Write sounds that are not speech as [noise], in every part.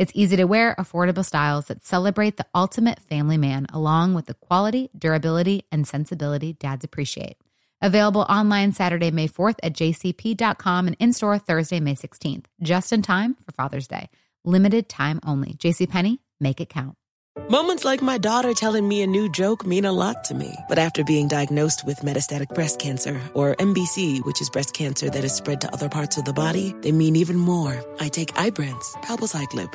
It's easy to wear, affordable styles that celebrate the ultimate family man, along with the quality, durability, and sensibility dads appreciate. Available online Saturday, May 4th at jcp.com and in store Thursday, May 16th, just in time for Father's Day. Limited time only. JCPenney, make it count. Moments like my daughter telling me a new joke mean a lot to me. But after being diagnosed with metastatic breast cancer, or MBC, which is breast cancer that is spread to other parts of the body, they mean even more. I take Ibrance, palbociclib.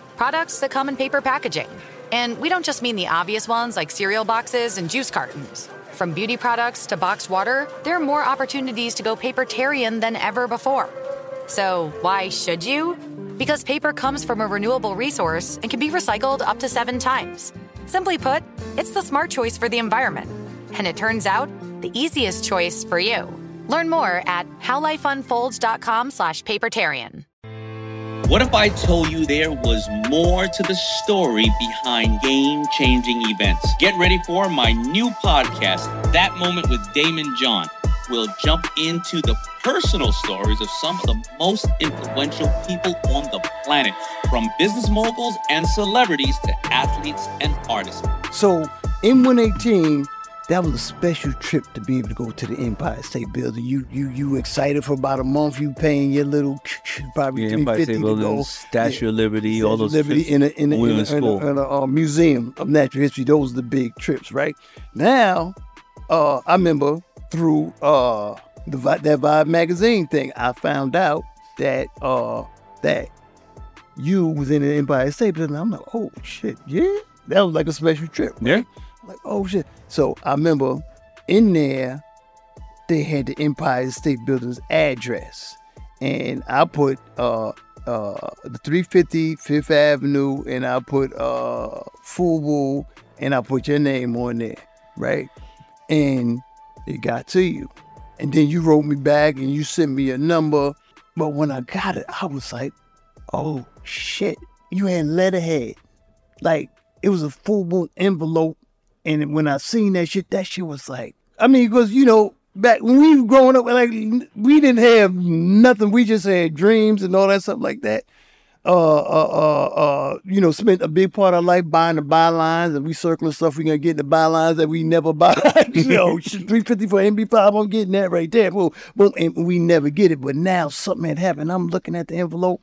Products that come in paper packaging. And we don't just mean the obvious ones like cereal boxes and juice cartons. From beauty products to boxed water, there are more opportunities to go papertarian than ever before. So, why should you? Because paper comes from a renewable resource and can be recycled up to seven times. Simply put, it's the smart choice for the environment. And it turns out, the easiest choice for you. Learn more at howlifeunfolds.com slash papertarian. What if I told you there was more to the story behind game changing events? Get ready for my new podcast, That Moment with Daymond John. We'll jump into the personal stories of some of the most influential people on the planet, from business moguls and celebrities to athletes and artists. So, in 118, that was a special trip to be able to go to the Empire State Building. You you you excited for about a month. You paying your little [laughs] probably Yeah, three Empire fifty State to Building, go. Statue of Liberty, Statue all those Liberty in a in a, in a, in a- in a, uh, museum of natural history. Those are the big trips, right? Now, uh, I remember through uh the that Vibe magazine thing, I found out that uh that you was in the Empire State Building. I'm like, oh shit, yeah, that was like a special trip. Yeah. Like, oh shit. So I remember in there, they had the Empire State Building's address. And I put uh uh the 350 Fifth Avenue and I put uh Fubu and I put your name on there, right? And it got to you. And then you wrote me back and you sent me a number. But when I got it, I was like, oh shit, you had letterhead. Like it was a full envelope. And when I seen that shit, that shit was like, I mean, because you know, back when we were growing up, like we didn't have nothing. We just had dreams and all that stuff like that. uh, uh, uh, uh, you know, spent a big part of our life buying the bylines and recircling stuff we're gonna get the bylines that we never [laughs] buy. you know, three fifty for MB five. I'm getting that right there. Well, well, and we never get it. But now something had happened. I'm looking at the envelope.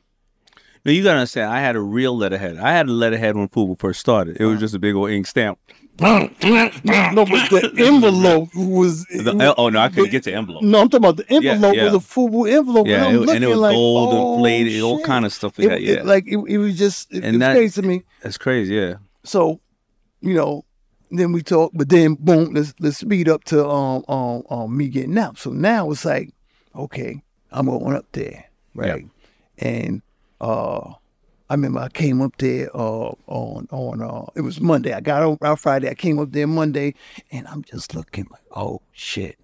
No, you gotta understand. I had a real letterhead. I had a letterhead when Fubu first started. It was just a big old ink stamp. no, but the envelope was. The- oh no, I couldn't get to envelope. No, I'm talking about the Yeah, envelope yeah. was a FUBU envelope. Yeah, and, it- and it was like, gold and oh, plated, all kind of stuff like It- that, it- yeah. like it, it was just it, And it that- crazy to me. That's crazy. Yeah. So, you know, then we talk, but then boom, let's let's speed up to um um, um me getting out. So now it's like, okay, I'm going up there, right? And uh I remember I came up there uh on on uh it was Monday. I got on out Friday. I came up there Monday and I'm just looking like, oh shit.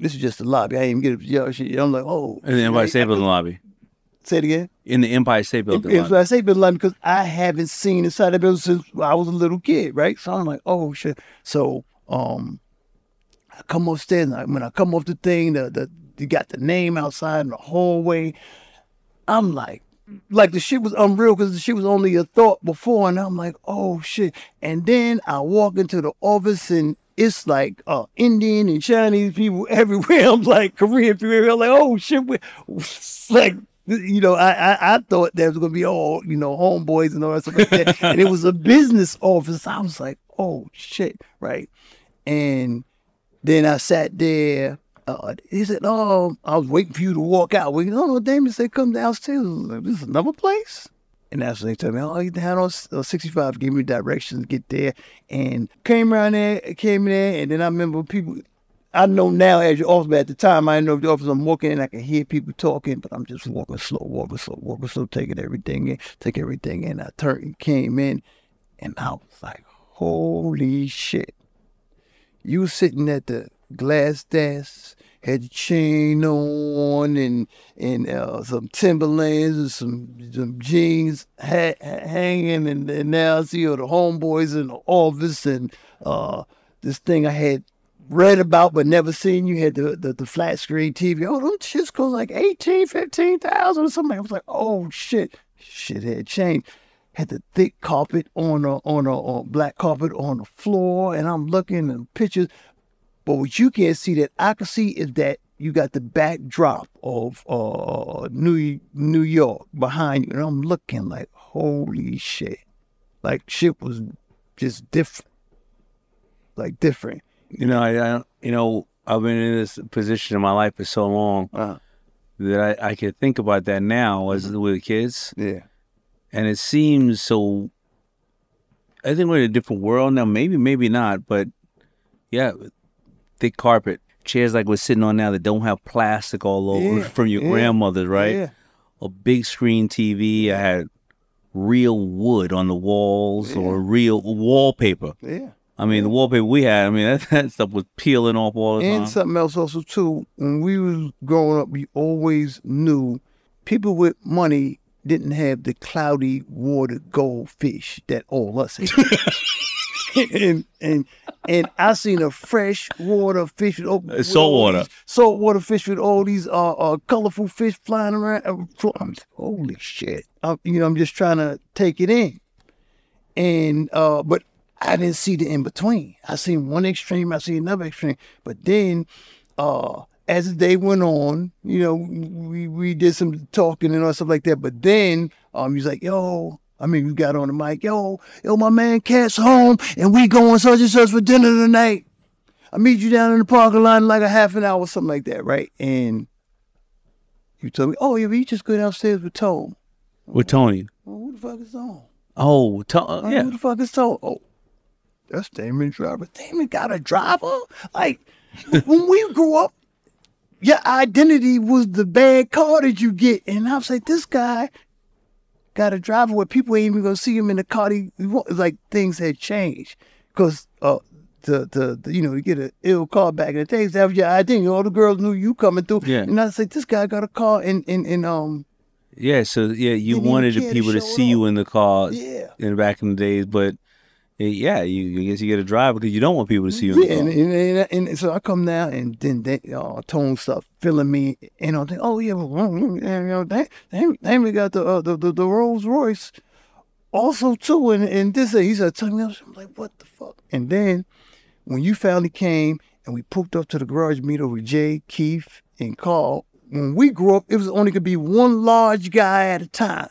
This is just the lobby. I didn't even get. Yeah, shit. I'm like, oh. In the Empire State Building lobby. Say it again. In the Empire State Building If, lobby. I say Bin Laden because I haven't seen inside the building since I was a little kid, right? So I'm like, oh shit. So um, I come upstairs and I, when I come off the thing, the the you got the name outside in the hallway. I'm like, like the shit was unreal because the shit was only a thought before, and I'm like, oh shit. And then I walk into the office and. It's like uh, Indian and Chinese people [laughs] everywhere. I'm like Korean people. I'm like, oh shit, [laughs] like you know, I, I I thought there was gonna be all you know homeboys and all that stuff like that, and it was a business office. I was like, oh shit, right? And then I sat there. Uh, he said, "Oh, I was waiting for you to walk out." Well, no, no, Daymond said, "Come downstairs." Like, this is another place. And that's when they told me, "Oh, you down on uh, 65." Gave me directions to get there, and came around there, came in there, and then I remember people. I know now as your officer, at the time I didn't know if the officer I'm walking in, I can hear people talking, but I'm just walking slow, walking slow, walking slow, taking everything in, take everything in. I turned, and came in, and I was like, holy shit. You was sitting at the glass desk, had your chain on and and uh, some Timberlands and some some jeans ha- ha- hanging, and, and now I see all the homeboys in the office and uh, this thing I had read about but never seen. You had the the, the flat screen TV. Oh, them shits cost like 18, 15,000 or something. I was like, oh shit, shit had changed. Had the thick carpet on a on a on black carpet on the floor, and I'm looking at pictures. But what you can't see that I can see is that you got the backdrop of uh New New York behind you, and I'm looking like holy shit, like shit was just different, like different. You know, I, I you know, I've been in this position in my life for so long Uh, that I, I can think about that now as with the kids, yeah, and it seems so. I think we're in a different world now. Maybe, maybe not, but yeah, thick carpet, chairs like we're sitting on now that don't have plastic all over Yeah, [laughs] from your yeah, grandmother's, right? yeah. A big screen TV. I had real wood on the walls or real wallpaper. yeah. I mean, the wallpaper we had, I mean, [laughs] that, that stuff was peeling off all the And time. And something else also too, when we was growing up, we always knew people with money didn't have the cloudy water goldfish that all us had. [laughs] [laughs] and and and I seen a fresh water fish with, all- with salt water. salt water fish with all these uh, uh colorful fish flying around. Uh, I'm holy shit! i you know, I'm just trying to take it in, and uh, but I didn't see the in between. I seen one extreme, I seen another extreme, but then uh as the day went on, you know, we we did some talking and all stuff like that. But then um he's like, yo, I mean, we got on the mic, yo, yo, my man Cat's home and we going such and such for dinner tonight. I meet you down in the parking lot in like a half an hour, something like that, right? And you told me, oh yeah, you just go downstairs with Tone. With Tony. Oh, who the fuck is Tone? Oh, to- uh, Oh, yeah. Who the fuck is Tone? Oh, that's Daymond Driver. Daymond got a driver? Like, [laughs] when we grew up, your identity was the bad car that you get. And I was like, this guy got a driver where people ain't even gonna see him in the car. He, he wa- it's like things had changed. Because, uh, the, the, the, you know, you get an ill car back in the days, that was your identity. All the girls knew you coming through. Yeah. And I was like, this guy got a car and in, in um, Yeah, so yeah, you wanted the people to see you in the car Yeah. in back in the days, but yeah, you I guess you get a drive because you don't want people to see you. Yeah, and, and, and, and so I come down and then they uh, tone stuff feeling me, and I'm thinking, oh yeah, well, mm, mm, you know, they, they, they we got the, uh, the the the Rolls Royce also too, and and this he said, tell me, I'm like, what the fuck? And then when you finally came and we pooped up to the garage meet over Jay, Keith, and Carl. When we grew up, it was only could be one large guy at a time.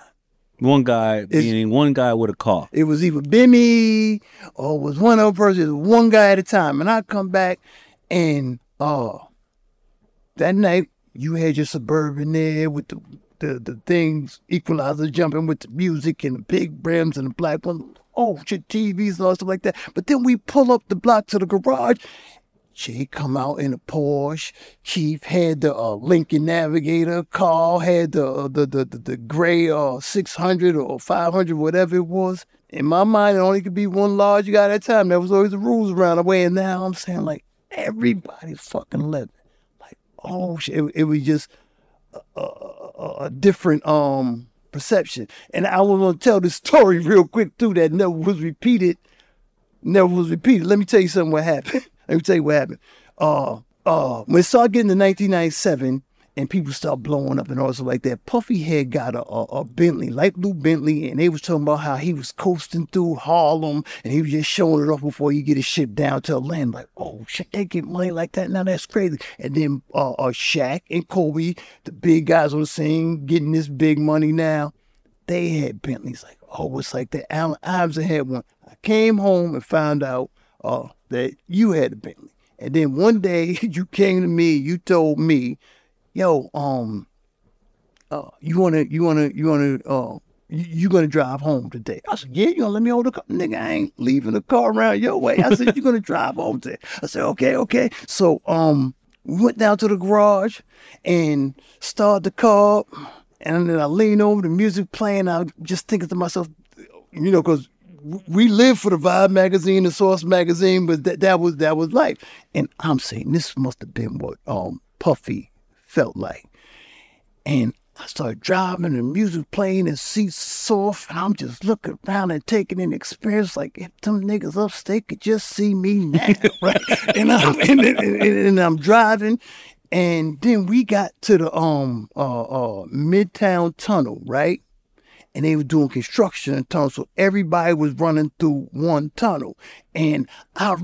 One guy, It's- meaning one guy with a car. It was either Bimmy or was one other person. It was one guy at a time. And I come back and uh that night you had your suburban there with the the, the things equalizer jumping with the music and the big brims and the black one. Oh shit TVs and all stuff like that. But then we pull up the block to the garage. Jay come out in a Porsche. Keith had the uh, Lincoln Navigator. Carl had the uh, the, the the the gray uh, 600 or 500, whatever it was. In my mind, it only could be one large guy at a time. There was always the rules around the way. And now I'm saying like everybody's fucking living. Like oh shit, it, it was just a, a, a different um perception. And I was gonna tell this story real quick too that never was repeated. Never was repeated. Let me tell you something. What happened? Let me tell you what happened. Uh, uh, when it started getting to 1997 and people start blowing up and all stuff like that, Puffy had got a, a, a Bentley, light blue Bentley, and they was talking about how he was coasting through Harlem and he was just showing it off before he get his ship down to Atlanta. Like, oh shit, they get money like that now. That's crazy. And then uh, uh Shaq and Kobe, the big guys on the scene, getting this big money now. They had Bentleys. Like, oh, it's like that. Allen Iverson had one. I came home and found out uh, that you had a Bentley. And then one day [laughs] you came to me, you told me, yo, um, uh, you wanna, you wanna, you wanna, uh, you, you gonna drive home today? I said, yeah, you gonna let me hold the car? Nigga, I ain't leaving the car around your way. I said, you gonna [laughs] drive home today? I said, okay, okay. So, um, we went down to the garage and started the car. And then I leaned over, the music playing. I was just thinking to myself, you know, because we live for the Vibe magazine, the Source magazine, but that, that was that was life. And I'm saying this must have been what um Puffy felt like. And I started driving and music playing and seats soft, and I'm just looking around and taking in experience like if them niggas upstate could just see me now, [laughs] right? and I'm and, and- and I'm driving, and then we got to the um uh uh Midtown Tunnel, right? And they were doing construction in tunnels, so everybody was running through one tunnel. And I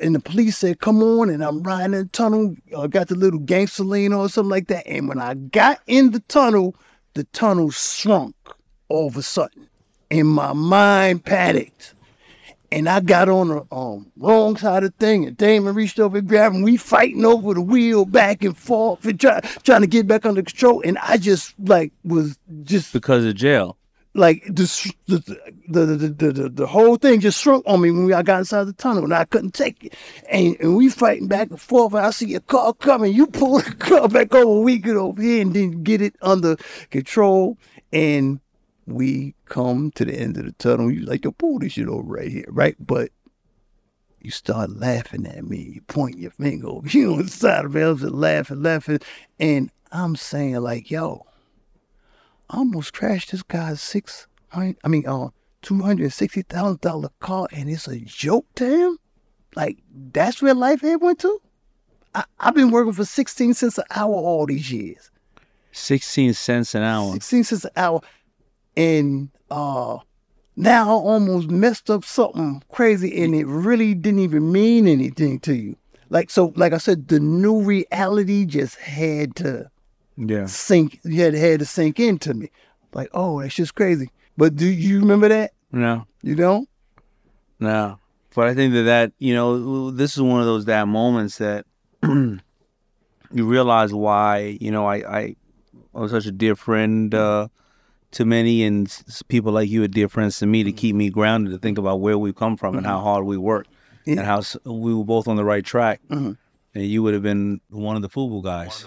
and the police said, "Come on!" And I'm riding in the tunnel. I got the little gangster lean or something like that. And when I got in the tunnel, the tunnel shrunk all of a sudden, and my mind panicked. And I got on the um, wrong side of the thing, and Daymond reached over and grabbed him. We fighting over the wheel back and forth and try, trying to get back under control. And I just like was just because of jail. Like the the the the, the, the, whole thing just shrunk on me when I got inside the tunnel and I couldn't take it. And, and we fighting back and forth. And I see a car coming. You pull [laughs] the car back over. We get over here and then get it under control. And we come to the end of the tunnel. You like, yo, pull this shit over right here, right? But you start laughing at me. You point your finger over. [laughs] You on the side of the elevator laughing, laughing. And I'm saying like, yo, almost crashed this guy's six hundred. I mean, uh, two hundred sixty thousand dollar car, and it's a joke to him. Like that's where life had went to. I, I've been working for sixteen cents an hour all these years. Sixteen cents an hour. Sixteen cents an hour, and uh, now I almost messed up something crazy, and it really didn't even mean anything to you. Like so, like I said, the new reality just had to Yeah. sink. You had had to sink into me. Like, oh, that's just crazy. But do you remember that? No. You don't? No, but I think that that you know this is one of those that moments that [clears throat] you realize why you know I I, I was such a dear friend uh, to many, and people like you are dear friends to me to mm-hmm. keep me grounded to think about where we come from and how mm-hmm. hard we work and how we were both on the right track. Mm-hmm. And you would have been one of the FUBU guys.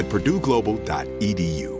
at purdueglobal.edu.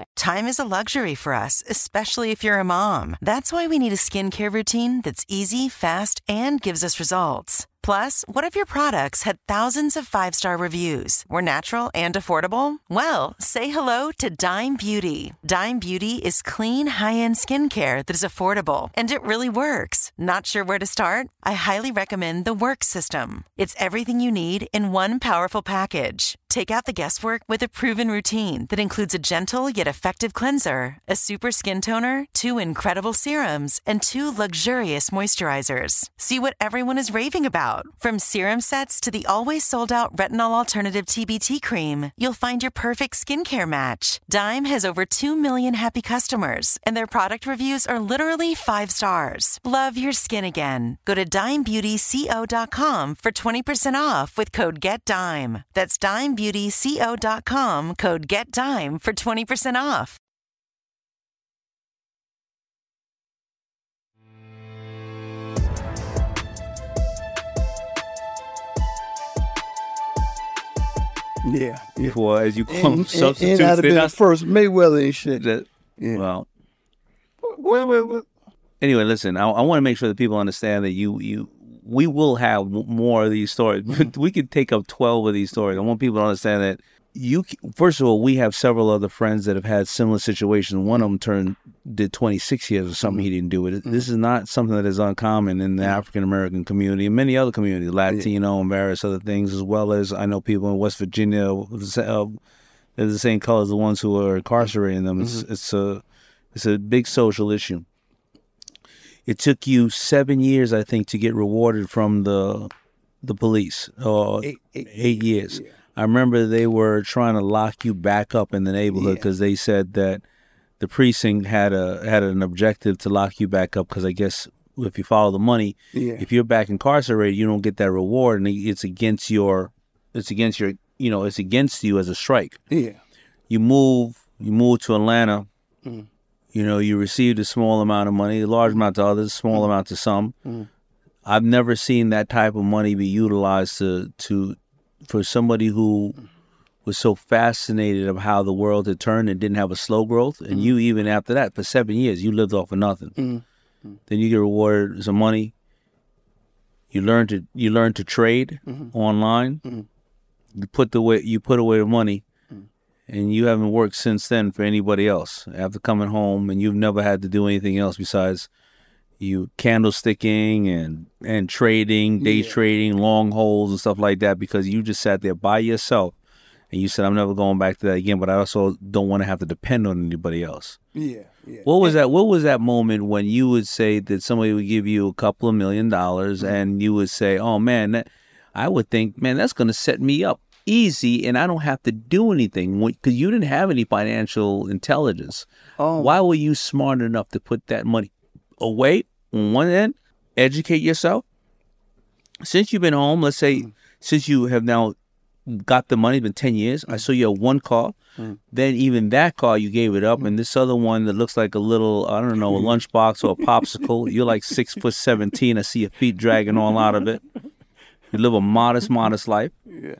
Time is a luxury for us, especially if you're a mom. That's why we need a skincare routine that's easy, fast, and gives us results. Plus, what if your products had thousands of five star reviews, were natural and affordable? Well, say hello to Dime Beauty. Dime Beauty is clean, high end skincare that is affordable and it really works. Not sure where to start? I highly recommend the Work System. It's everything you need in one powerful package. Take out the guesswork with a proven routine that includes a gentle yet effective cleanser, a super skin toner, two incredible serums, and two luxurious moisturizers. See what everyone is raving about. From serum sets to the always sold out retinol alternative TBT cream, you'll find your perfect skincare match. Dime has over 2 million happy customers, and their product reviews are literally five stars. Love your skin again. Go to dimebeautyco.com for 20% off with code GETDIME. That's dimebeautyco.com, code GETDIME for 20% off. Yeah, yeah. Well, as you call And, them, and, and I'd have been the not- first Mayweather and shit. that- Yeah. Well, Wait, wait, wait. anyway, listen. I, I want to make sure that people understand that you you we will have more of these stories. Mm-hmm. [laughs] we could take up twelve of these stories. I want people to understand that you. First of all, we have several other friends that have had similar situations. One of them turned did twenty six years or something. Mm-hmm. He didn't do it. Mm-hmm. This is not something that is uncommon in the African American community and many other communities, Latino and various other things, as well as I know people in West Virginia. Uh, they're the same color as the ones who are incarcerating them. It's it's a it's a big social issue. It took you seven years, I think, to get rewarded from the the police. Or Eight- eight, eight- years. I remember they were trying to lock you back up in the neighborhood because they said that the precinct had a had an objective to lock you back up because I guess if you follow the money, Yeah. if you're back incarcerated, you don't get that reward, and it's against your it's against your you know it's against you as a strike. Yeah. You move you move to Atlanta. Mhm. You know you received a small amount of money, a large amount to others, a small amount to some. Mhm. I've never seen that type of money be utilized to to for somebody who was so fascinated of how the world had turned and didn't have a slow growth. And you even after that for seven years you lived off of nothing. Mhm. Then you get rewarded some money. You learn to you learn to trade online. Mhm. You put the way you put away the money, and you haven't worked since then for anybody else after coming home, and you've never had to do anything else besides you candlesticking and and trading, day trading, long holes and stuff like that because you just sat there by yourself and you said I'm never going back to that again. But I also don't want to have to depend on anybody else. Yeah. Yeah. What was that? What was that moment when you would say that somebody would give you a couple of million dollars Mm-hmm. and you would say, "Oh man, that, I would think, man, that's going to set me up easy, and I don't have to do anything because you didn't have any financial intelligence. Oh. Why were you smart enough to put that money away on one end, educate yourself? Since you've been home, let's say, Mm. since you have now got the money, it's been ten years. I saw you have one car. Mm. Then even that car you gave it up, and this other one that looks like a little I don't know a lunchbox or a popsicle. You're like six [laughs] foot seventeen. I see your feet dragging all out of it. You live a modest, modest life. Yeah.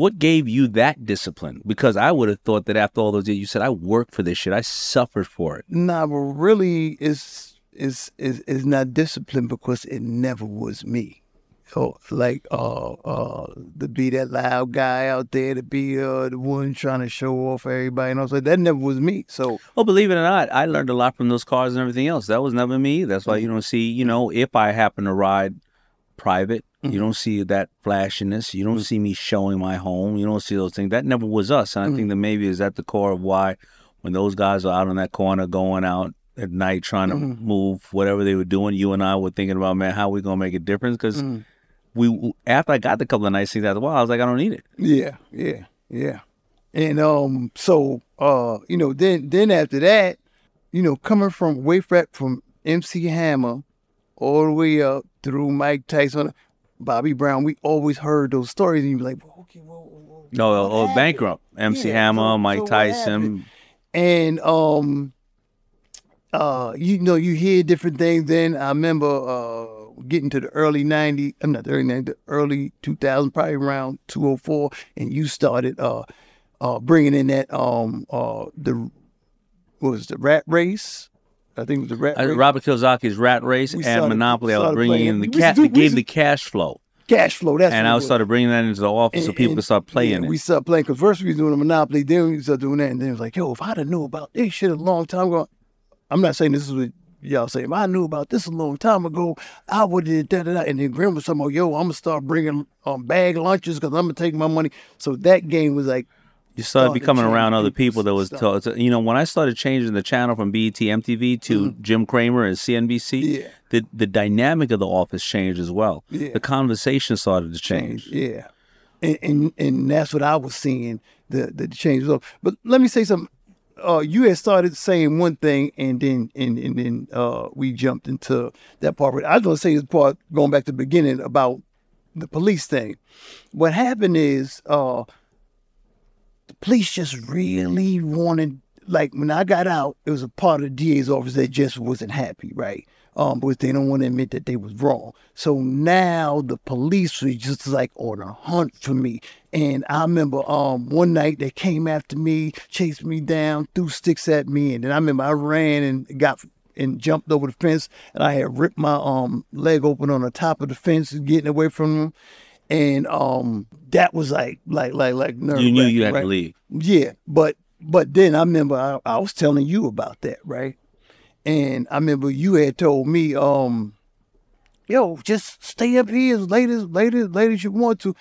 What gave you that discipline? Because I would have thought that after all those years, you said I worked for this shit. I suffered for it. Nah, but really, it's it's is is not discipline because it never was me. So like uh uh to be that loud guy out there, to be uh the one trying to show off everybody, and I was like that never was me. So Well, believe it or not, I learned a lot from those cars and everything else. That was never me. That's why you don't see, you know, if I happen to ride private, you mm-hmm. don't see that flashiness. You don't mm. see me showing my home. You don't see those things. That never was us. And I think mm. that maybe is at the core of why when those guys are out on that corner going out at night trying to mm-hmm. move whatever they were doing, you and I were thinking about, man, how are we going to make a difference? Because mm. we, after I got the couple of nice things after a while, I was like, I don't need it. yeah, yeah, yeah, and um so uh you know then then after that, you know coming from way back from MC Hammer all the way up through Mike Tyson, Bobby Brown, we always heard those stories, and you be like, well, okay, well, well, No, or oh, bankrupt. MC Yeah, Hammer, so- Mike so Tyson. and um uh you know you hear different things then i remember uh getting to the early 90s i'm not the early 90s the early 2000 probably around 204 and you started uh uh bringing in that um uh the what was the rat race i think it was the rat Uh, race Robert Kiyosaki's Rat Race We and Monopoly. I was bringing in the cat. do- gave the cash flow, cash flow that's and I was. started bringing that into the office so people and- could start playing yeah, it. We started playing because first we was doing a Monopoly, then we started doing that, and then it was like, yo, if I'd have knew about this shit a long time ago, I'm not saying this is what y'all say. If I knew about this a long time ago, I would have da da da. And then Grim was talking about, yo, I'm gonna start bringing um, bag lunches because I'm gonna take my money. So that game was like, you started becoming around other people that was, stuff. to, you know, when I started changing the channel from BET MTV to Jim Cramer and CNBC, Mm-hmm. Yeah. the the dynamic of the office changed as well. Yeah. The conversation started to change. Yeah, and and, and that's what I was seeing the the changes up. But let me say something. Uh, you had started saying one thing, and then and and then uh, we jumped into that part. But I was going to say this part going back to the beginning about the police thing. What happened is uh, the police just really wanted. Like when I got out, it was a part of the DA's office that just wasn't happy, right? Um, because they don't want to admit that they was wrong. So now the police was just like on a hunt for me. And I remember um one night they came after me, chased me down, threw sticks at me, and then I remember I ran and got and jumped over the fence, and I had ripped my um leg open on the top of the fence, getting away from them. And um that was like like like like nerve You knew you had right? to leave. Yeah, but but then I remember I, I was telling you about that, right? And I remember you had told me, um, yo, just stay up here as late as late as late as you want to.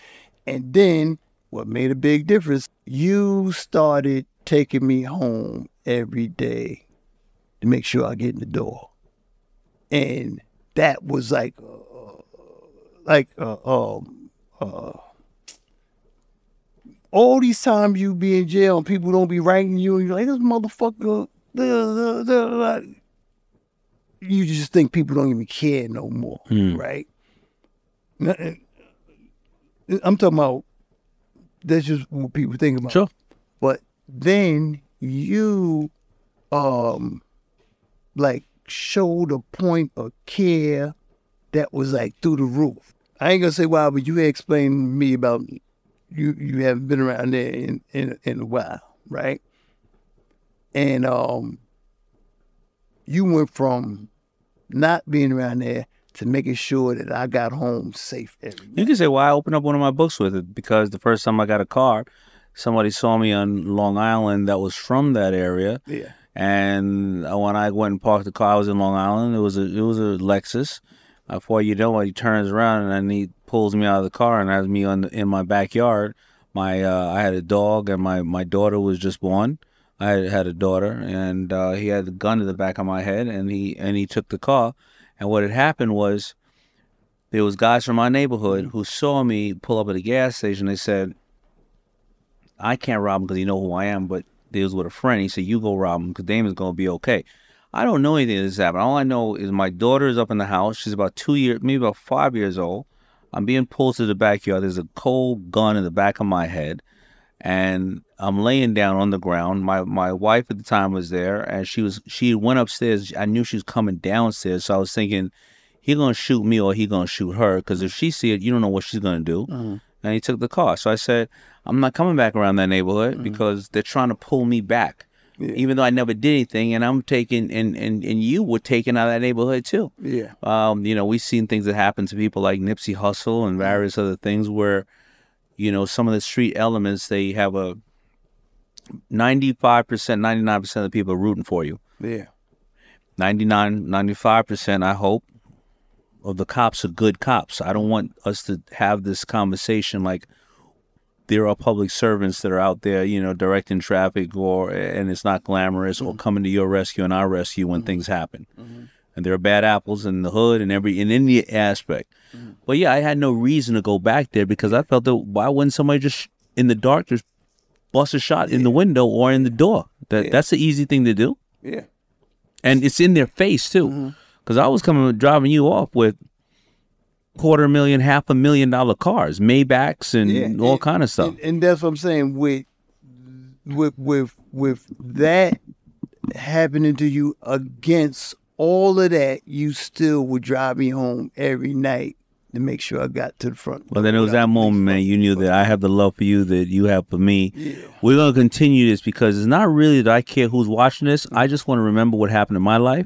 And then what made a big difference, you started taking me home every day to make sure I get in the door. And that was like uh, like uh, um uh all these times you be in jail and people don't be writing you and you're like, this motherfucker the, the, the, you just think people don't even care no more, Hmm. right? I'm talking about that's just what people think about. Sure. But then you um like showed a point of care that was like through the roof. I ain't gonna say why, but you explained to me about you you haven't been around there in, in in a while, right? And um you went from not being around there to making sure that I got home safe every You can say why I opened up one of my books with it because the first time I got a car, somebody saw me on Long Island that was from that area, Yeah. and uh, when I went and parked the car, I was in Long Island. It was a it was a Lexus. Before you know it, he turns around and he pulls me out of the car and has me on the, in my backyard. My uh, I had a dog and my my daughter was just born. I had, a daughter and uh, he had a gun to the back of my head and he and he took the car. And what had happened was there was guys from my neighborhood who saw me pull up at a gas station. They said, "I can't rob him because you know who I am." But they was with a friend. He said, "You go rob him because Daymond's gonna be okay." I don't know anything that's happened. All I know is my daughter is up in the house. She's about two years, maybe about five years old. I'm being pulled to the backyard. There's a cold gun in the back of my head, and I'm laying down on the ground. My my wife at the time was there, and she was she went upstairs. I knew she was coming downstairs, so I was thinking, he gonna shoot me or he gonna shoot her? Because if she see it, you don't know what she's gonna do. Mm-hmm. And he took the car. So I said, I'm not coming back around that neighborhood mm-hmm. because they're trying to pull me back. Even though I never did anything, and I'm taking, and, and, and you were taken out of that neighborhood too. Yeah. Um, you know, we've seen things that happen to people like Nipsey Hussle and various other things where, you know, some of the street elements, they have a 95%, 99% of the people are rooting for you. Yeah. 99, 95%, I hope, of the cops are good cops. I don't want us to have this conversation like there are public servants that are out there, you know, directing traffic or and it's not glamorous or mm-hmm. coming to your rescue and our rescue when mm-hmm. things happen. Mm-hmm. And there are bad apples in the hood and every in any aspect. But yeah, I had no reason to go back there because I felt that why wouldn't somebody just in the dark just bust a shot in the window or in the door? That that's the easy thing to do Yeah. and it's in their face too. Because I was coming driving you off with quarter million, half a million dollar cars, Maybachs, and Yeah, all and- kind of stuff. And, and that's what I'm saying with with with with that happening to you against all of that, you still would drive me home every night to make sure I got to the front. Well, then it was that moment, man. You knew that I have the love for you that you have for me. We're gonna continue this because it's not really that I care who's watching this. Mm. I just want to remember what happened in my life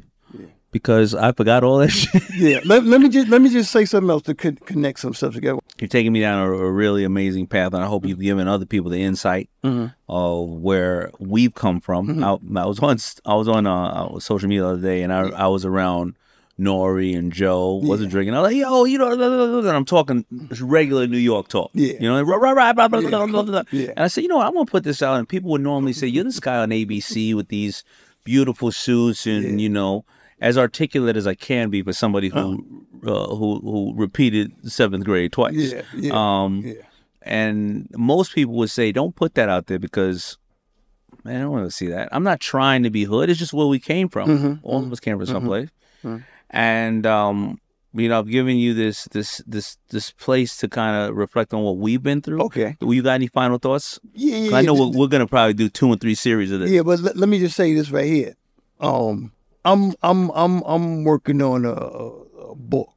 because I forgot all that shit. yeah. Let, let me just let me just say something else to con- connect some stuff together. You're taking me down a, a really amazing path, and I hope you've given other people the insight mm-hmm. of where we've come from. Mm-hmm. I, I was on I was on uh, uh, social media the other day, and I I was around Nori and Joe. Wasn't drinking. I was like, yo, you know, and I'm talking regular New York talk. Yeah. you know, right, right, blah, blah, blah, blah, blah. Yeah. And I said, you know, what, I'm gonna put this out, and people would normally say, you're this guy on ABC with these beautiful suits, and you know. As articulate as I can be for somebody who uh, who who repeated seventh grade twice. Yeah, yeah, Um, yeah. and most people would say, don't put that out there because, man, I don't want to see that. I'm not trying to be hood. It's just where we came from. Mm-hmm. All of us came from someplace. And, um, you know, I've given you this this this this place to kind of reflect on what we've been through. Okay. You got any final thoughts? Yeah, yeah, I know yeah. we're, we're gonna probably do two and three series of this. Yeah, but let, let me just say this right here. Um, I'm I'm I'm I'm working on a, a book.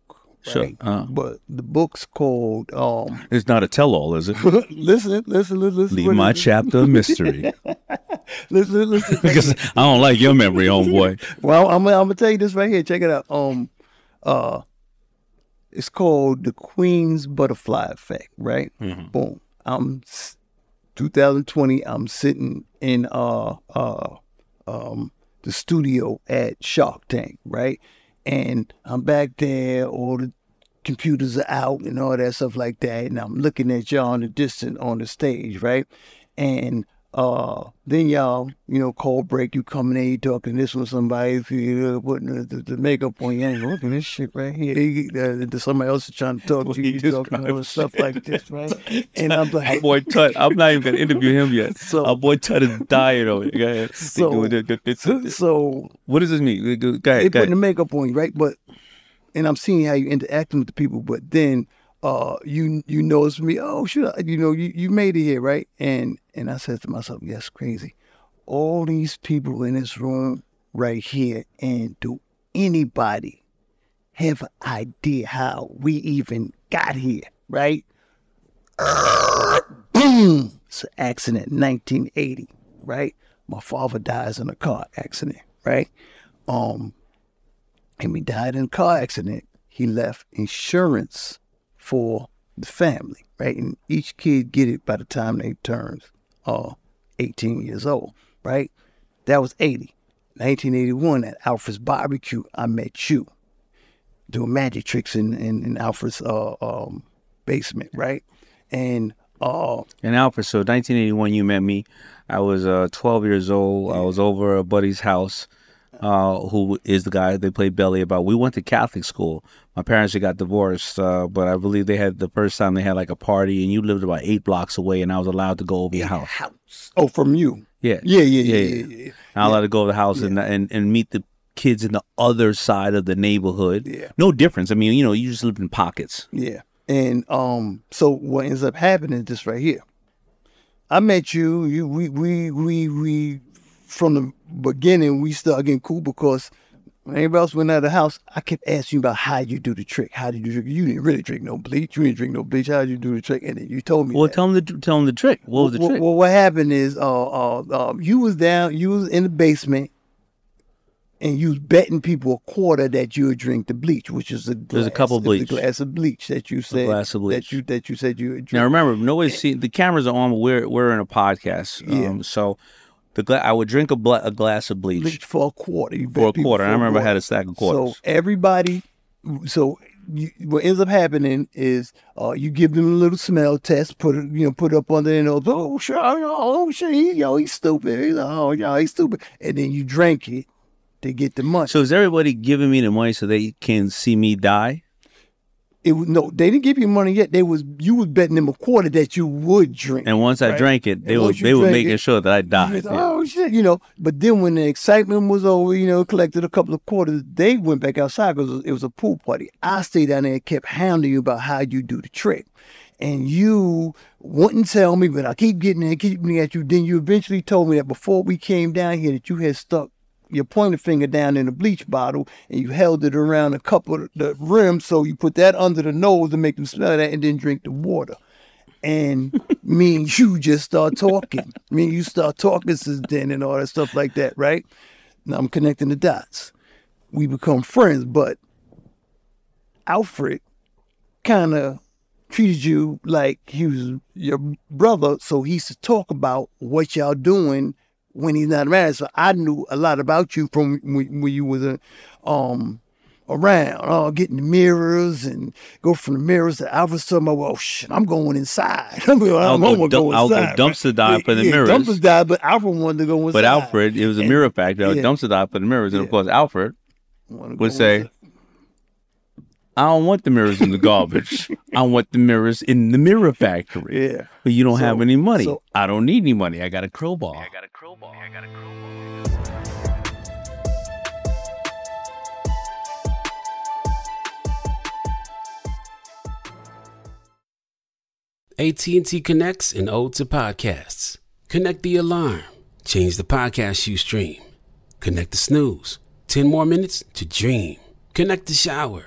Sure. right? Uh. But the book's called um. It's not a tell-all, is it? [laughs] listen, listen, listen, listen. Leave my chapter a mystery [laughs] Listen, listen. because I don't like your memory, homeboy. Well, I'm, I'm gonna tell you this right here. Check it out. Um, uh, it's called the Queens Butterfly Effect. Right. Mm-hmm. Boom. I'm 2020. I'm sitting in uh uh um the studio at Shark Tank. Right, and I'm back there. All the computers are out and all that stuff like that. And I'm looking at y'all in the distance on the stage. Right, and uh, then y'all, you know, call break. You coming in, you talking this with somebody, you uh, putting the, the, the makeup on. You ain't looking at this shit right here. You, uh, somebody else is trying to talk to you, you talking about stuff like this, right? [laughs] And I'm like, Our boy Tut, I'm not even gonna interview him yet. So our boy Tut is dying over it. Go ahead. [laughs] So- so what does this mean? Go ahead. they Go putting the makeup on you, right? But and I'm seeing how you interacting with the people, but then uh you you notice me, oh shit, you know, you, you made it here, right? And and I said to myself, yes, crazy. All these people in this room right here, and do anybody have an idea how we even got here, right? [laughs] Boom! It's an accident, 1980, right? My father dies in a car accident, right? Um, and he died in a car accident. He left insurance for the family, right? And each kid get it by the time they turns uh 18 years old, right? That was 80. 1981 at Alfred's Barbecue, I met you doing magic tricks in in, in Alfred's uh, um, basement, right? And uh, And Alfred, so 1981, you met me. I was uh, 12 years old. I was over a buddy's house, uh, who is the guy they played Belly about. We went to Catholic school. My parents had got divorced, uh, but I believe they had the first time they had like a party, and you lived about eight blocks away, and I was allowed to go over your house. oh, from you, Yeah, yeah, yeah, yeah, yeah. yeah, yeah. I was allowed to go to the house and, and and meet the kids in the other side of the neighborhood. Yeah. no difference. I mean, you know, you just lived in pockets. Yeah. And um, so what ends up happening is this right here. I met you. You we we we we from the beginning we started getting cool because when everybody else went out of the house, I kept asking you about how you do the trick. How did you drink? You didn't really drink no bleach. You didn't drink no bleach. How did you do the trick? And then you told me. Well, that. tell them the tell them the trick. What was the well, trick? Well, what happened is, uh, uh, uh, you was down, you was in the basement, and you was betting people a quarter that you would drink the bleach, which is a glass, There's a couple bleach. glass of bleach that you said glass of bleach. that you that you said you would drink. Now remember, nobody's see the cameras are on. But we're we're in a podcast, Yeah. um, so the gla- I would drink a, a glass of bleach, bleach for a quarter. You for a quarter. I remember I had a stack of quarters. So everybody, so you, what ends up happening is uh, you give them a little smell test, put it, you know, put it up under their nose. Oh, sure, oh, sure, he, yo, he's stupid. He's, oh, yo, he's stupid. And then you drink it to get the money. So is everybody giving me the money so they can see me die? It was no, they didn't give you money yet. They was you was betting them a quarter that you would drink. And once I drank it, they And were they were making it, sure that I died. was, Oh shit, you know. But then when the excitement was over, you know, collected a couple of quarters, they went back outside because it was a pool party. I stayed down there and kept hounding you about how you do the trick. And you wouldn't tell me, but I keep getting there, keep getting at you. Then you eventually told me that before we came down here that you had stuck your pointer finger down in a bleach bottle and you held it around a couple of the rim so you put that under the nose to make them smell that and then drink the water and [laughs] me and you just start talking. Me and you start talking since then and all that stuff like that, right? Now I'm connecting the dots. We become friends, but Alfred kind of treated you like he was your brother, so he used to talk about what y'all doing when he's not around. So I knew a lot about you from when, when you was a, um around, uh, getting the mirrors and go from the mirrors to Alfred's talking about, well, shit, I'm going inside. [laughs] I'm going, I'll I'm go gonna dump- I'll go dumpster dive for the yeah, mirrors. Dumpster dive, but Alfred wanted to go inside. But Alfred, it was a And- mirror was yeah. dumpster dive for the mirrors, and of course Alfred would say, inside. "I don't want the mirrors in the garbage. I want the mirrors in the mirror factory." Yeah. But you don't have any money. so- I don't need any money. I got a crowbar. I got a crowbar. I got a crowbar. AT&T connects and ode to podcasts. Connect the alarm. Change the podcast you stream. Connect the snooze. 10 more minutes to dream. Connect the shower.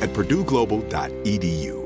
at purdueglobal.edu.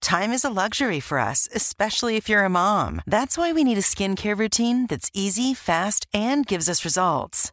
Time is a luxury for us, especially if you're a mom. That's why we need a skincare routine that's easy, fast, and gives us results.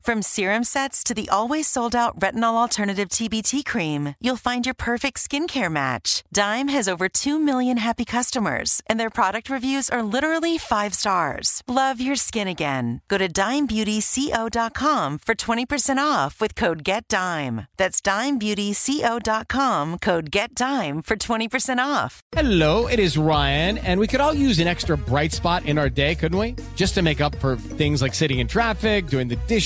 From serum sets to the always sold out retinol alternative TBT cream, you'll find your perfect skincare match. Dime has over 2 million happy customers, and their product reviews are literally five stars. Love your skin again. Go to dimebeautyco.com for 20% off with code GETDIME. That's dimebeautyco.com, code GETDIME for 20% off. Hello, it is Ryan, and we could all use an extra bright spot in our day, couldn't we? Just to make up for things like sitting in traffic, doing the dishes,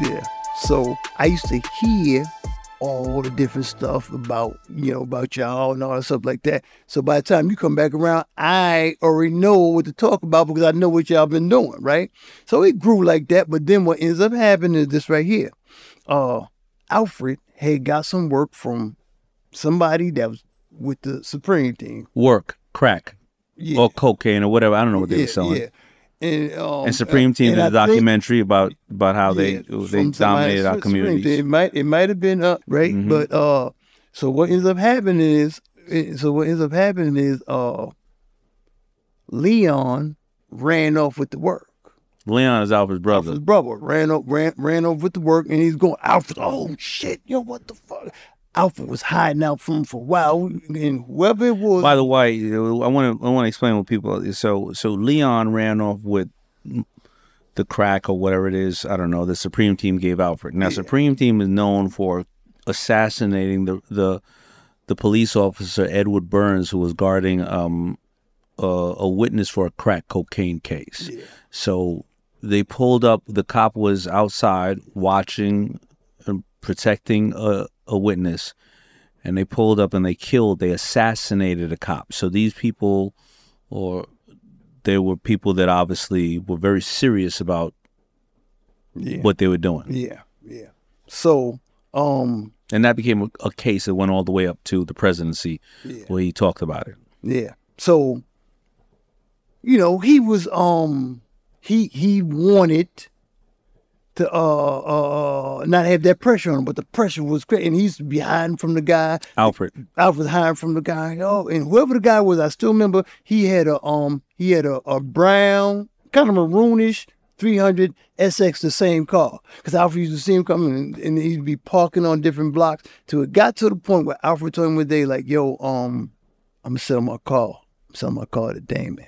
Yeah. So I used to hear all the different stuff about, you know, about y'all and all that stuff like that. So by the time you come back around, I already know what to talk about because I know what y'all been doing, right? So it grew like that. But then what ends up happening is this right here. Uh Alfred had got some work from somebody that was with the Supreme team. Work, crack, Yeah. or cocaine or whatever. I don't know what they Yeah, were selling. yeah. And, um, and Supreme Team and did a I think- documentary about about how they Yeah, they somebody- dominated our communities. Team. It might it might have been up right, Mhm. but uh, so what ends up happening is eh, so what ends up happening is uh, Leon ran off with the work. Leon is Alfred's brother. His brother ran up ran ran off with the work, and he's going Alfred. Oh shit, yo, what the fuck? Alfred was hiding out from for a while, and whoever it was. By the way, I want to I want to explain what people. So so Leon ran off with the crack or whatever it is. I don't know. The Supreme Team gave Alfred. Now Supreme Team is known for assassinating the the the police officer Edward Burns who was guarding um a, a witness for a crack cocaine case. So they pulled up. The cop was outside watching protecting a, a witness and they pulled up and they killed, they assassinated a cop. So these people, or they were people that obviously were very serious about Yeah. what they were doing. Yeah, yeah. So, um, And that became a, a case that went all the way up to the presidency where he talked about it. Yeah. So, you know, he was um he he wanted to uh uh not have that pressure on him, but the pressure was great, and he's be hiding from the guy. Alfred. Alfred hiding from the guy. Oh, and whoever the guy was, I still remember he had a um he had a, a brown kind of maroonish 300 SX, the same car. Because Alfred used to see him coming and, and he'd be parking on different blocks. Till it got to the point where Alfred told him one day, like, yo, um, I'm gonna sell my car. I'm selling my car to Daymond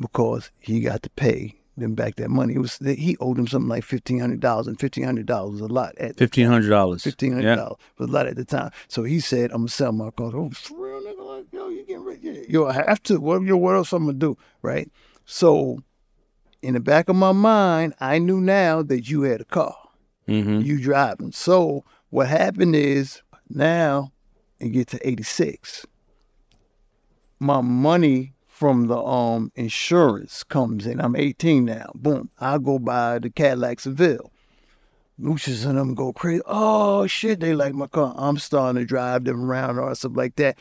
because he got to pay them back that money. It was he owed them something like fifteen hundred dollars, and fifteen hundred dollars was a lot at Fifteen hundred dollars. fifteen hundred dollars was a lot at the time. So he said, "I'm gonna sell my car." Oh, for real, nigga, like yo, you getting rich? Yo, I have to. What, yo, what else I'm gonna do? Right. So, in the back of my mind, I knew now that you had a car, Mm-hmm. you driving. So what happened is now it get to eighty six. My money from the um insurance comes in. I'm 18 now. Boom. I go by the Cadillac Seville. Lucius and them go crazy. Oh shit, they like my car. I'm starting to drive them around or something like that.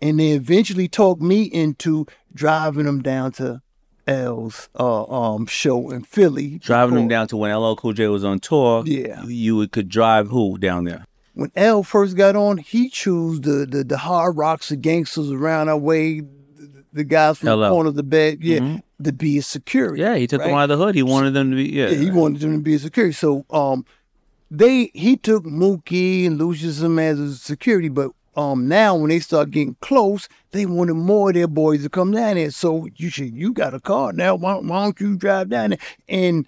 And they eventually talk me into driving them down to L's uh, um show in Philly. Driving them down to when LL Cool J was on tour. Yeah. You would, could drive who down there? When L first got on, he chose the the, the hard rocks, the gangsters around our way, the, guys from the corner of the bed, yeah, Mhm. to be a security. Yeah, he took them right? out of the hood. He wanted them to be. Yeah. Yeah, he wanted them to be a security. So um they he took Mookie and Lucius them as a security, but um now when they start getting close, they wanted more of their boys to come down there. So you should you got a car now, why, why don't you drive down there? And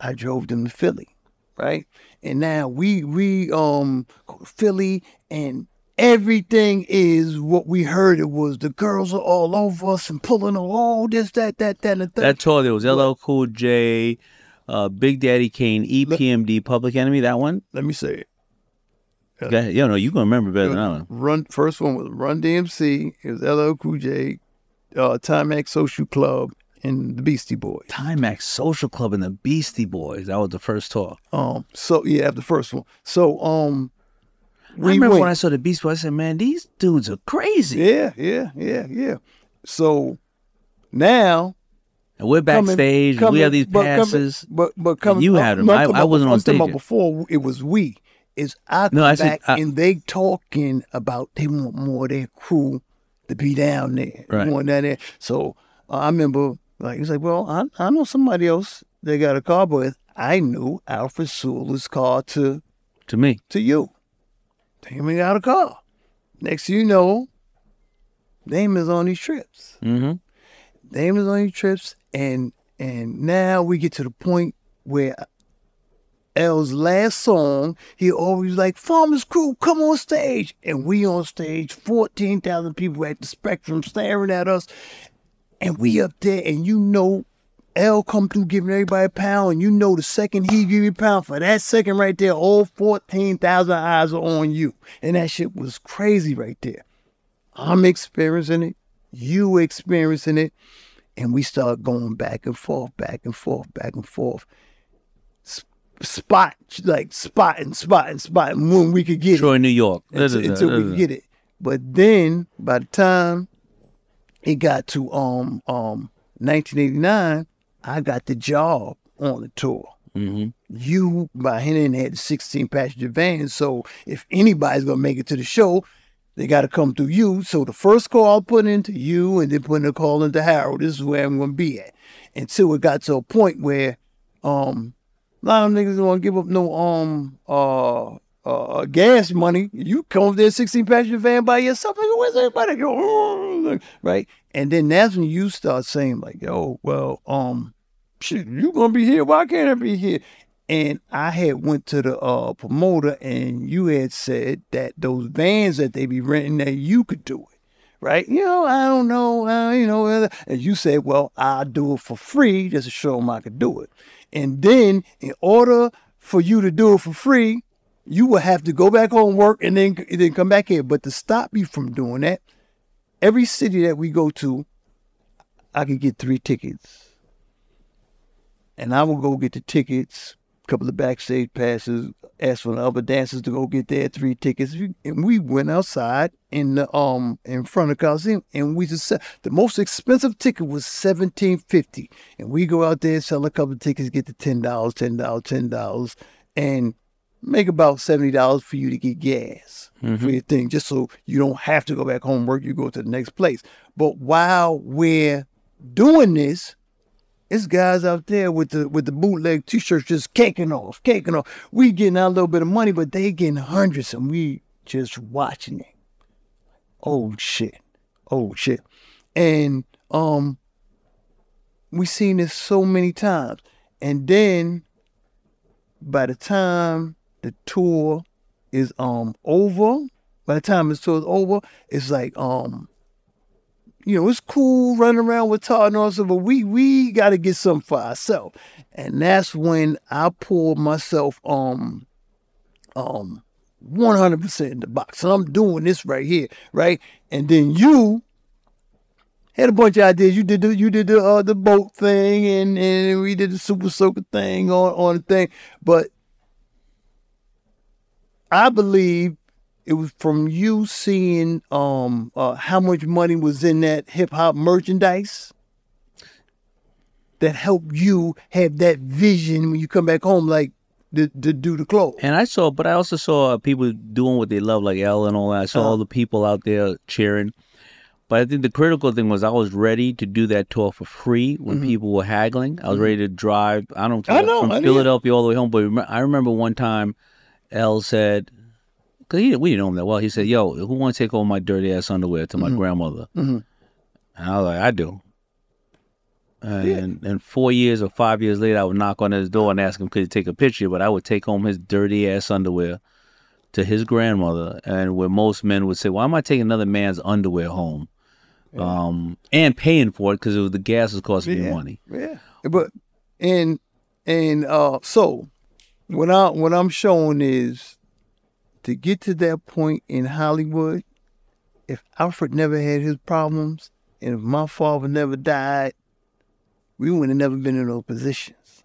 I drove them to Philly, right? And now we we um Philly and everything is what we heard it was. The girls are all over us and pulling on all this, that, that, that, and third. That tour there was LL Cool J, uh, Big Daddy Kane, EPMD, Public Enemy. That one. Let me say it. Okay. Yeah, no, you gonna remember better than I one. Run first one was Run DMC. It was LL Cool J, uh, Timex Social Club, and the Beastie Boys. Timex Social Club and the Beastie Boys. That was the first tour. Um. So yeah, the first one. So um, I remember went- when I saw the Beast Boys. I said, "Man, these dudes are crazy." Yeah, yeah, yeah, yeah. So now. And we're coming- backstage. we have these but coming- passes. but but coming, you had them. I, I wasn't on stage. before it was we. Is I No, I said- I- and they talking about they want more of their crew to be down there. Right. want down there. So uh, I remember like he's like, well, I I know somebody else they got a car, but I knew Alfred Sewell's car to to me to you. Daymond got a car. Next thing you know, Daymond's on these trips. Mm-hmm. Daymond's on these trips, and and now we get to the point where L's last song, he always like, Farmers Crew, come on stage. And we on stage, 14,000 people at the Spectrum staring at us. And we up there, and you know, L come through giving everybody a pound, and you know the second he give you a pound, for that second right there, all 14,000 eyes are on you. And that shit was crazy right there. I'm experiencing it, you experiencing it, and we start going back and forth, back and forth, back and forth. Spot, like spot and spot and spot, and when we could get Troy, it. New York. Until, until we could get it. But then by the time it got to um um 1989, I got the job on the tour. Mm-hmm. You by Henry had the 16 passenger van, so if anybody's gonna make it to the show, they got to come through you. So the first call I'll put into you, and then putting a call into Harold. This is where I'm gonna be at. Until it got to a point where um a lot of niggas don't want to give up no um uh uh gas money. You come there 16 passenger van by yourself, nigga, where's everybody go? [laughs] Right? And then that's when you start saying, like, yo, well, um, shit, you gonna be here, why can't I be here? And I had went to the uh promoter and you had said that those vans that they be renting that you could do it. Right? You know, I don't know, uh, you know, and you said, well, I'll do it for free just to show them I could do it. And then in order for you to do it for free, you will have to go back home, work, and then and then come back here. But to stop you from doing that, every city that we go to, I could get three tickets. And I will go get the tickets, a couple of backstage passes, ask for the other dancers to go get their three tickets. And we went outside in the um in front of the Coliseum and we just said the most expensive ticket was seventeen fifty. And we go out there, sell a couple of tickets, get the ten dollars, ten dollars, ten dollars, and make about seventy dollars for you to get gas for your thing, just so you don't have to go back home work. You go to the next place. But while we're doing this, It's guys out there with the with the bootleg t-shirts just caking off, caking off. We getting our little bit of money, but they getting hundreds, and we just watching it. Oh shit, oh shit, and um, we seen this so many times, and then by the time the tour is um over, by the time the tour is over, it's like um you know, it's cool running around with Todd and all that, but we we got to get something for ourselves. And that's when I pulled myself um um 100% in the box. And I'm doing this right here, right? And then you had a bunch of ideas. You did the you did the uh, the boat thing, and and we did the super soaker thing on on the thing. But I believe it was from you seeing um uh, how much money was in that hip hop merchandise that helped you have that vision when you come back home, like to, to do the clothes. And I saw, but I also saw people doing what they love, like L and all that. I saw Uh-huh. all the people out there cheering. But I think the critical thing was I was ready to do that tour for free when Mhm. people were haggling. I was ready to drive. I don't I care know, from I. Philadelphia all the way home. But I remember one time, L said, because he we didn't know him that well. He said, "Yo, who want to take all my dirty ass underwear to my Mhm. grandmother?" Mhm. And I was like, "I do." And and four years or five years later, I would knock on his door and ask him could he take a picture. But I would take home his dirty ass underwear to his grandmother, and where most men would say, "Why am I taking another man's underwear home?" Um, and paying for it because it was the gas was costing me money. Yeah, but and and uh, so what I what I'm showing is to get to that point in Hollywood. If Alfred never had his problems, and if my father never died, we would have never been in those positions.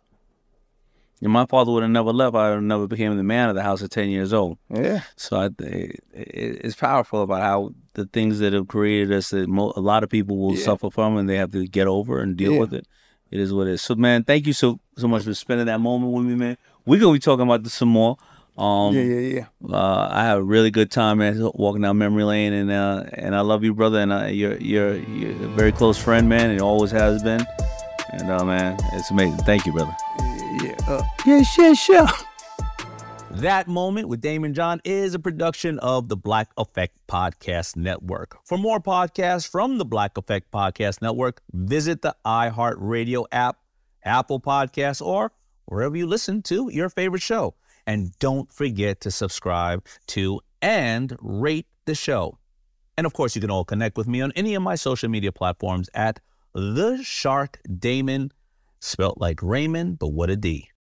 And my father would have never left. I would have never became the man of the house at ten years old. Yeah. So I, it, it's powerful about how the things that have created us that mo- a lot of people will Yeah. suffer from and they have to get over and deal Yeah. with it. It is what it is. So man, thank you so so much for spending that moment with me, man. We're gonna be talking about this some more. Um, Yeah, yeah, yeah. Uh, I had a really good time, man, walking down memory lane, and uh, and I love you, brother, and uh, you're you're you're a very close friend, man, and always has been. And uh, man, it's amazing. Thank you, brother. Yeah, uh, yeah, sure, sure. That Moment with Daymond John is a production of the Black Effect Podcast Network. For more podcasts from the Black Effect Podcast Network, visit the iHeartRadio app, Apple Podcasts, or wherever you listen to your favorite show. And don't forget to subscribe to and rate the show. And of course, you can all connect with me on any of my social media platforms at The Shark Daymond, spelt like Raymond, but what a D.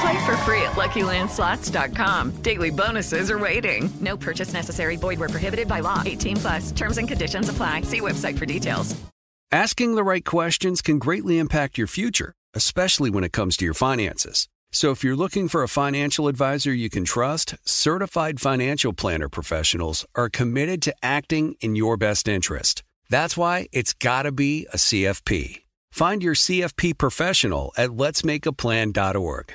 Play for free at LuckyLandSlots.com. Daily bonuses are waiting. No purchase necessary. Void were prohibited by law. 18 plus. Terms and conditions apply. See website for details. Asking the right questions can greatly impact your future, especially when it comes to your finances. So if you're looking for a financial advisor you can trust, certified financial planner professionals are committed to acting in your best interest. That's why it's got to be a CFP. Find your CFP professional at letsmakeaplan.org.